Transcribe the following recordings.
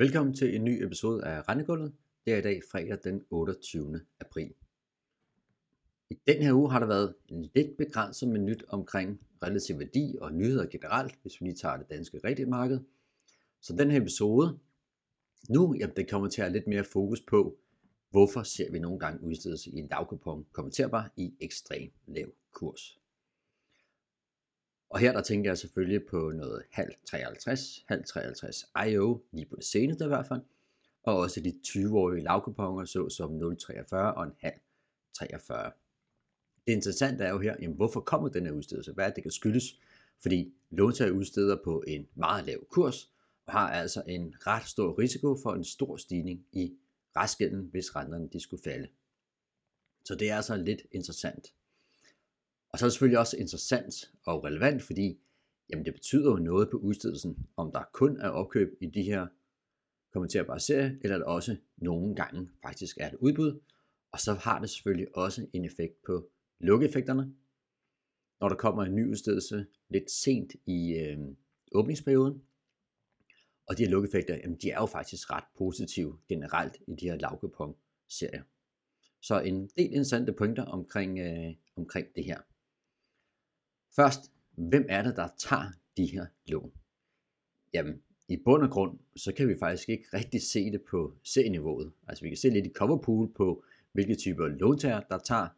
Velkommen til en ny episode af Rendegulvet. Det er i dag fredag den 28. april. I den her uge har der været en lidt begrænset med nyt omkring relativ værdi og nyheder generelt, hvis vi lige tager det danske rigtige marked. Så den her episode nu, jamen, det kommer til at have lidt mere fokus på, hvorfor ser vi nogle gange udstedelse i en lavkupon kommenterbar i ekstrem lav kurs. Og her der tænker jeg selvfølgelig på noget halv 53, halv 53 IO, lige på det seneste i hvert fald, og også de 20-årige lavkuponer, såsom 0,43 og en halv 43. Det interessante er jo her, jamen, hvorfor kommer den her udstedelse? Hvad er det, det kan skyldes? Fordi låntager udsteder på en meget lav kurs, og har altså en ret stor risiko for en stor stigning i restgælden, hvis renterne de skulle falde. Så det er altså lidt interessant. Og så er det selvfølgelig også interessant og relevant, fordi jamen det betyder jo noget på udstedelsen, om der kun er opkøb i de her kommenterbare serier, eller der også nogle gange faktisk er et udbud. Og så har det selvfølgelig også en effekt på lukkeeffekterne. Når der kommer en ny udstedelse lidt sent i øh, åbningsperioden, og de her lukkeeffekter, jamen de er jo faktisk ret positive generelt i de her lavkupon serier. Så en del interessante pointer omkring, øh, omkring det her. Først, hvem er det, der tager de her lån? Jamen, i bund og grund, så kan vi faktisk ikke rigtig se det på C-niveauet. Altså vi kan se lidt i coverpool på, hvilke typer låntager, der tager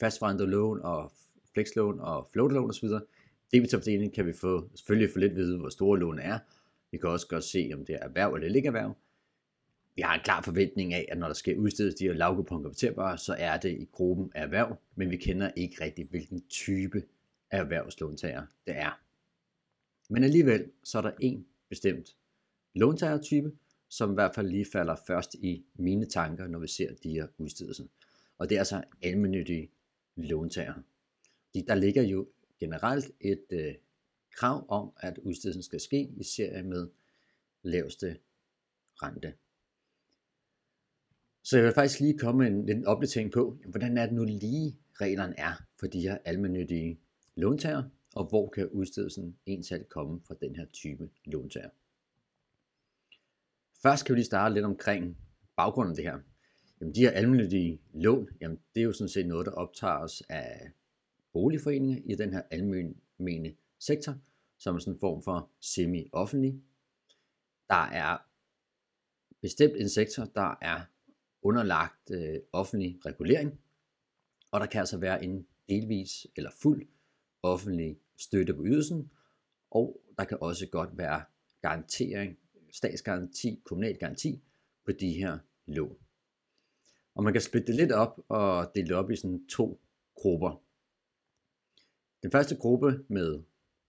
fastforrentet lån og flexlån og floatlån osv. Debitopdelingen kan vi få, selvfølgelig få lidt vide, hvor store lån er. Vi kan også godt se, om det er erhverv eller ikke erhverv vi har en klar forventning af, at når der skal udstedes de her lavkupon så er det i gruppen af erhverv, men vi kender ikke rigtig, hvilken type af erhvervslåntager det er. Men alligevel, så er der en bestemt låntagertype, som i hvert fald lige falder først i mine tanker, når vi ser de her udstedelser. Og det er altså almindelige låntager. Der ligger jo generelt et øh, krav om, at udstedelsen skal ske i serie med laveste rente. Så jeg vil faktisk lige komme en, en opdatering på, hvordan er det nu lige reglerne er for de her almindelige låntager, og hvor kan udstedelsen ensalt komme fra den her type låntager. Først kan vi lige starte lidt omkring baggrunden af det her. Jamen, de her almindelige lån, jamen, det er jo sådan set noget, der optager os af boligforeninger i den her almindelige sektor, som er sådan en form for semi-offentlig. Der er bestemt en sektor, der er underlagt øh, offentlig regulering, og der kan altså være en delvis eller fuld offentlig støtte på ydelsen, og der kan også godt være garantering, statsgaranti, kommunal garanti på de her lån. Og man kan splitte det lidt op og dele det op i sådan to grupper. Den første gruppe med,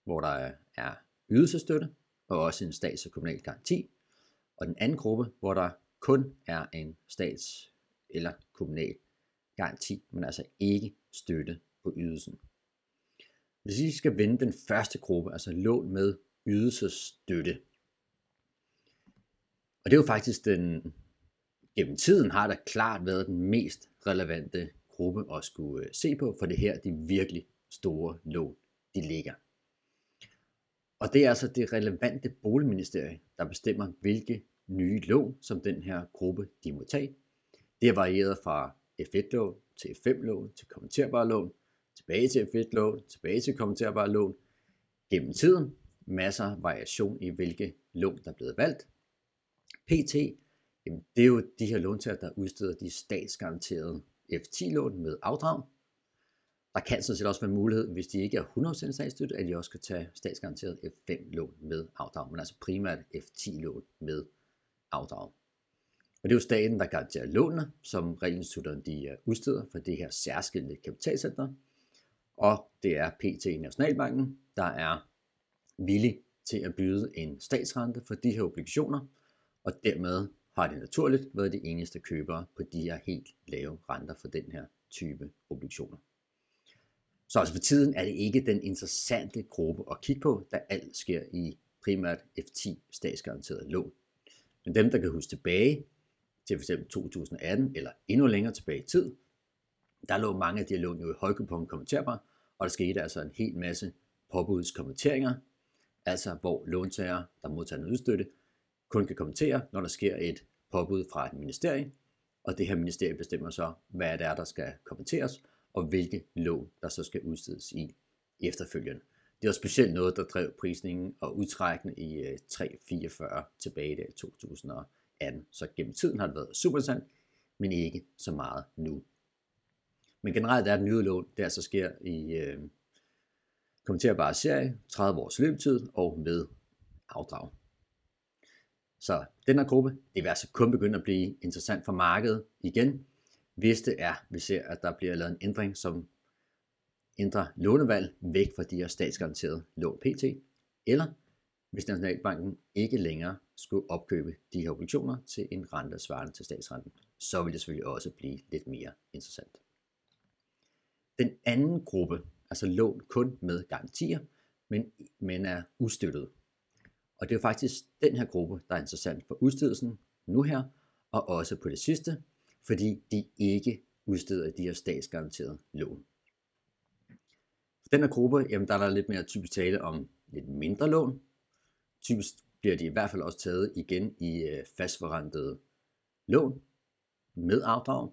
hvor der er ydelsestøtte og også en stats- og kommunal garanti, og den anden gruppe, hvor der kun er en stats- eller kommunal garanti, men altså ikke støtte på ydelsen. Hvis I skal vende den første gruppe, altså lån med ydelsesstøtte, og det er jo faktisk den, gennem tiden har der klart været den mest relevante gruppe at skulle øh, se på, for det her de virkelig store lån, de ligger. Og det er altså det relevante boligministerie, der bestemmer, hvilke nye lån, som den her gruppe de må tage. Det har varieret fra F1-lån til F5-lån til kommenterbare lån, tilbage til F1-lån, tilbage til kommenterbare lån. Gennem tiden masser variation i hvilke lån der er blevet valgt. PT, jamen det er jo de her låntager, der udsteder de statsgaranterede F10-lån med afdrag. Der kan sådan set også være mulighed, hvis de ikke er 100% statsstøtte, at de også kan tage statsgaranteret F5-lån med afdrag, men altså primært F10-lån med afdrag. Og det er jo staten, der garanterer lånene, som realinstitutterne de øh, udsteder for det her særskilte kapitalcenter. Og det er PT Nationalbanken, der er villig til at byde en statsrente for de her obligationer, og dermed har det naturligt været de eneste købere på de her helt lave renter for den her type obligationer. Så altså for tiden er det ikke den interessante gruppe at kigge på, da alt sker i primært F10 statsgaranteret lån men dem, der kan huske tilbage til f.eks. 2018 eller endnu længere tilbage i tid, der lå mange af de her lån jo i højkupon kommenterbar, og der skete altså en hel masse påbudskommenteringer, altså hvor låntager, der modtager en udstøtte, kun kan kommentere, når der sker et påbud fra et ministerie, og det her ministerie bestemmer så, hvad det er, der skal kommenteres, og hvilke lån, der så skal udstedes i efterfølgende. Det var specielt noget, der drev prisningen og udtrækkene i øh, 344 tilbage i 2018. Så gennem tiden har det været super interessant, men ikke så meget nu. Men generelt er det nye lån, der så sker i øh, kommenterbare serie, 30 års løbetid og med afdrag. Så den her gruppe, det vil altså kun begynde at blive interessant for markedet igen, hvis det er, vi ser, at der bliver lavet en ændring, som ændre lånevalg væk fra de her statsgaranterede lån PT, eller hvis Nationalbanken ikke længere skulle opkøbe de her obligationer til en rente svarende til statsrenten, så vil det selvfølgelig også blive lidt mere interessant. Den anden gruppe, altså lån kun med garantier, men, men er ustøttet. Og det er faktisk den her gruppe, der er interessant for udstedelsen nu her, og også på det sidste, fordi de ikke udsteder de her statsgaranterede lån. For den her gruppe, jamen der er der lidt mere typisk tale om lidt mindre lån. Typisk bliver de i hvert fald også taget igen i øh, fastforrentede lån med afdrag.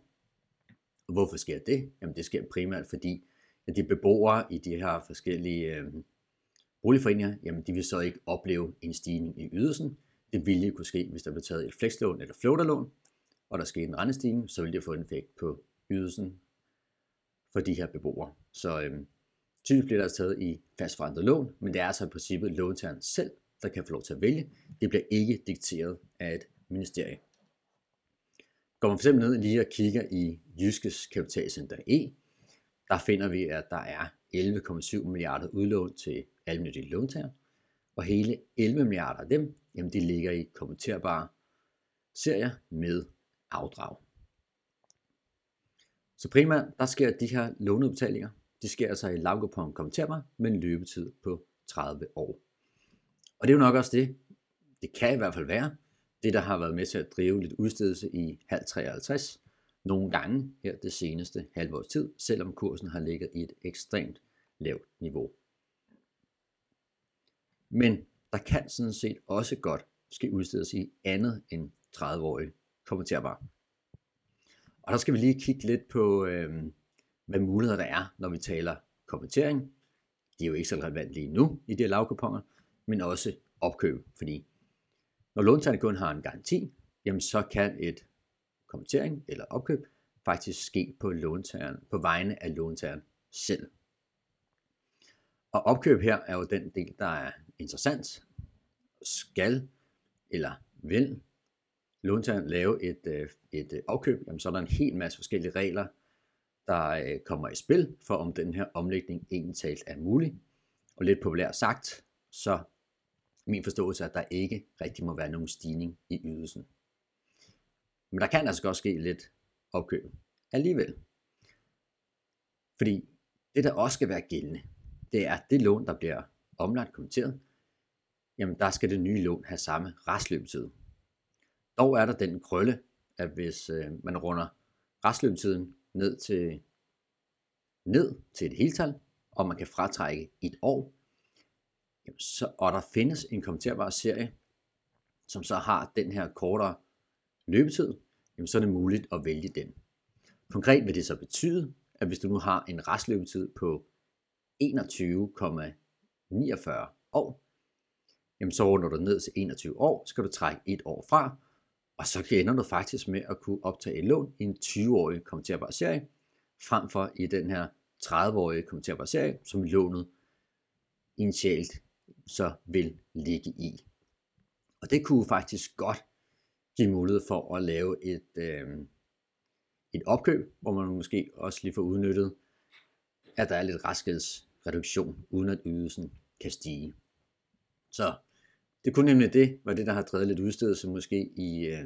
Og hvorfor sker det? Jamen det sker primært fordi, at de beboere i de her forskellige øh, boligforeninger, jamen de vil så ikke opleve en stigning i ydelsen. Det ville kunne ske, hvis der blev taget et flekslån eller floaterlån, og der skete en rentestigning, så ville det få en effekt på ydelsen for de her beboere. Så øhm, typisk bliver der altså taget i fastforrentet lån, men det er altså i princippet låntageren selv, der kan få lov til at vælge. Det bliver ikke dikteret af et ministerie. Går man fx ned lige og kigger i Jyskes Kapitalcenter E, der finder vi, at der er 11,7 milliarder udlån til almindelige låntager, og hele 11 milliarder af dem, jamen de ligger i kommenterbare serier med afdrag. Så primært, der sker de her låneudbetalinger, det sker altså i lavkupon kommenterbare med en løbetid på 30 år. Og det er jo nok også det, det kan i hvert fald være, det der har været med til at drive lidt udstedelse i halv 53, nogle gange her det seneste halve års tid, selvom kursen har ligget i et ekstremt lavt niveau. Men der kan sådan set også godt ske udstedes i andet end 30-årige kommenterbar. Og der skal vi lige kigge lidt på, øh, hvad muligheder der er, når vi taler konvertering. Det er jo ikke så relevant lige nu i de her lavkuponger, men også opkøb, fordi når låntagerne kun har en garanti, jamen så kan et konvertering eller opkøb faktisk ske på, låntageren, på vegne af låntageren selv. Og opkøb her er jo den del, der er interessant. Skal eller vil låntageren lave et, øh, et øh, opkøb, jamen så er der en hel masse forskellige regler, der øh, kommer i spil for, om den her omlægning egentlig talt er mulig. Og lidt populært sagt, så min forståelse er, at der ikke rigtig må være nogen stigning i ydelsen. Men der kan altså godt ske lidt opkøb alligevel. Fordi det, der også skal være gældende, det er, at det lån, der bliver omlagt kommenteret, jamen der skal det nye lån have samme restløbetid. Dog er der den krølle, at hvis øh, man runder restløbetiden ned til, ned til et heltal, og man kan fratrække et år, så, og der findes en kommenterbar serie, som så har den her kortere løbetid, jamen så er det muligt at vælge den. Konkret vil det så betyde, at hvis du nu har en restløbetid på 21,49 år, jamen så runder du ned til 21 år, skal du trække et år fra, og så ender du faktisk med at kunne optage et lån i en 20-årig kommenterbar serie, frem for i den her 30-årige kommenterbar serie, som lånet initialt så vil ligge i. Og det kunne faktisk godt give mulighed for at lave et, øh, et opkøb, hvor man måske også lige får udnyttet, at der er lidt reduktion, uden at ydelsen kan stige. Så det kunne nemlig det, var det, der har drevet lidt udstedelse måske i øh,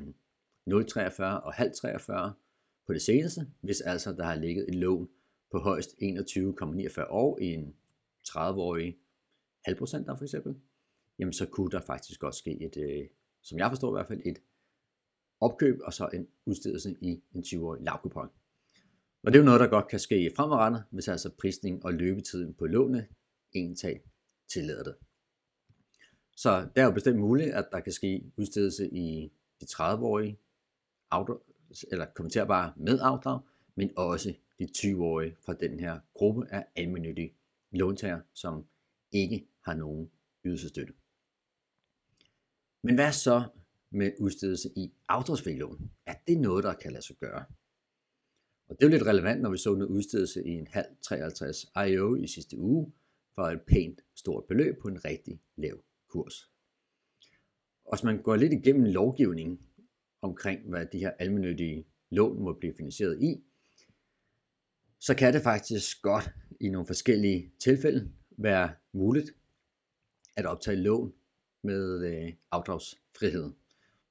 0,43 og 0,43 på det seneste, hvis altså der har ligget et lån på højst 21,49 år i en 30-årig halvprocent for eksempel, jamen så kunne der faktisk godt ske et, øh, som jeg forstår i hvert fald, et opkøb og så en udstedelse i en 20-årig lavkupon. Og det er jo noget, der godt kan ske fremadrettet, hvis altså prisning og løbetiden på lånet egentlig tillader det. Så det er jo bestemt muligt, at der kan ske udstedelse i de 30-årige eller kommenterbare med afdrag, men også de 20-årige fra den her gruppe af almindelige låntager, som ikke har nogen ydelsestøtte. Men hvad så med udstedelse i afdragsfri lån? Er det noget, der kan lade sig gøre? Og det er jo lidt relevant, når vi så noget udstedelse i en halv 53 IO i sidste uge for et pænt stort beløb på en rigtig lav kurs. Og hvis man går lidt igennem lovgivningen omkring, hvad de her almindelige lån må blive finansieret i, så kan det faktisk godt i nogle forskellige tilfælde være muligt at optage lån med øh, afdragsfrihed.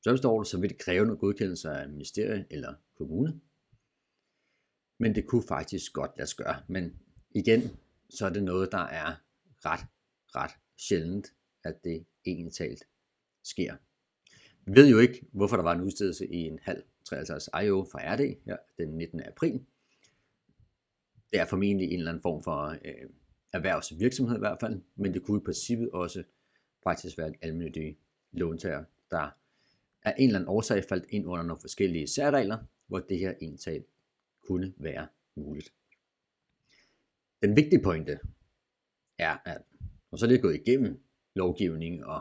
Så står det, så vil det kræve noget godkendelse af ministerie eller kommune. Men det kunne faktisk godt lade sig gøre. Men igen, så er det noget, der er ret, ret sjældent, at det egentlig talt sker. Vi ved jo ikke, hvorfor der var en udstedelse i en halv 53 IO fra RD her den 19. april. Det er formentlig en eller anden form for øh, erhvervsvirksomhed i hvert fald, men det kunne i princippet også faktisk være en almindelig låntager, der af en eller anden årsag faldt ind under nogle forskellige særregler, hvor det her indtag kunne være muligt. Den vigtige pointe er, at når så det er gået igennem lovgivning og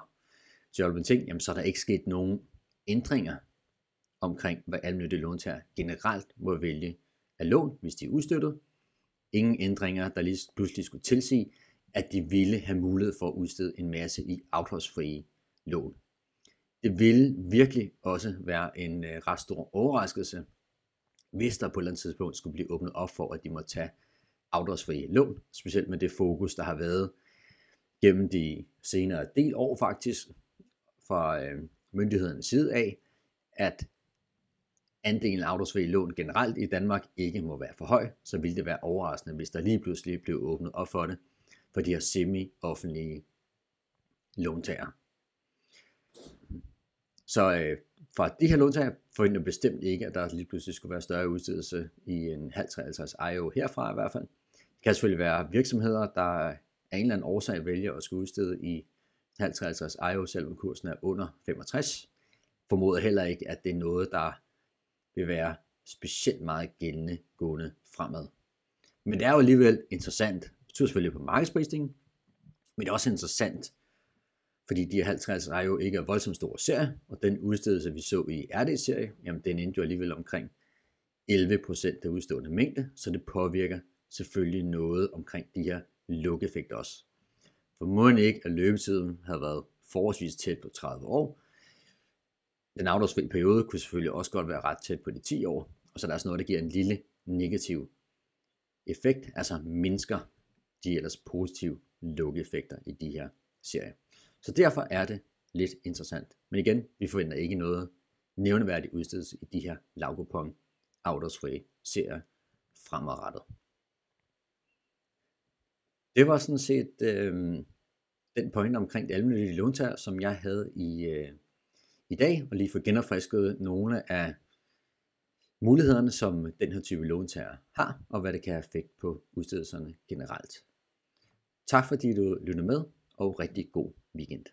hjulpet ting, jamen så er der ikke sket nogen ændringer omkring, hvad almindelige låntager generelt må vælge af lån, hvis de er udstøttet. Ingen ændringer, der lige pludselig skulle tilsige, at de ville have mulighed for at udstede en masse i afdragsfrie lån. Det ville virkelig også være en øh, ret stor overraskelse, hvis der på et eller andet tidspunkt skulle blive åbnet op for, at de må tage afdragsfrie lån, specielt med det fokus, der har været gennem de senere del år faktisk, fra øh, myndighedernes side af, at andelen af afdragsfri lån generelt i Danmark ikke må være for høj, så ville det være overraskende, hvis der lige pludselig blev åbnet op for det, for de her semi-offentlige låntager. Så øh, fra de her låntager forventer bestemt ikke, at der lige pludselig skulle være større udstedelse i en halv 53 IO herfra i hvert fald. Det kan selvfølgelig være virksomheder, der af en eller anden årsag vælger at skulle udstede i 50 IO, selvom kursen er under 65. Formoder heller ikke, at det er noget, der vil være specielt meget gældende gående fremad. Men det er jo alligevel interessant. Det betyder selvfølgelig på markedsprisningen, men det er også interessant fordi de 50 er jo ikke er voldsomt store serie, og den udstedelse, vi så i RD-serie, jamen den endte jo alligevel omkring 11% af udstående mængde, så det påvirker selvfølgelig noget omkring de her lukeffekter også. For ikke, at løbetiden havde været forholdsvis tæt på 30 år. Den afdragsfri periode kunne selvfølgelig også godt være ret tæt på de 10 år, og så er der også noget, der giver en lille negativ effekt, altså mindsker de ellers positive lukkeeffekter i de her serier. Så derfor er det lidt interessant. Men igen, vi forventer ikke noget nævneværdigt udstedelse i de her lavkupon afdragsfrie serier fremadrettet. Det var sådan set øh, den point omkring det almindelige låntag, som jeg havde i, øh, i dag, og lige få genopfrisket nogle af mulighederne, som den her type låntager har, og hvad det kan have effekt på udstedelserne generelt. Tak fordi du lyttede med, og rigtig god weekend.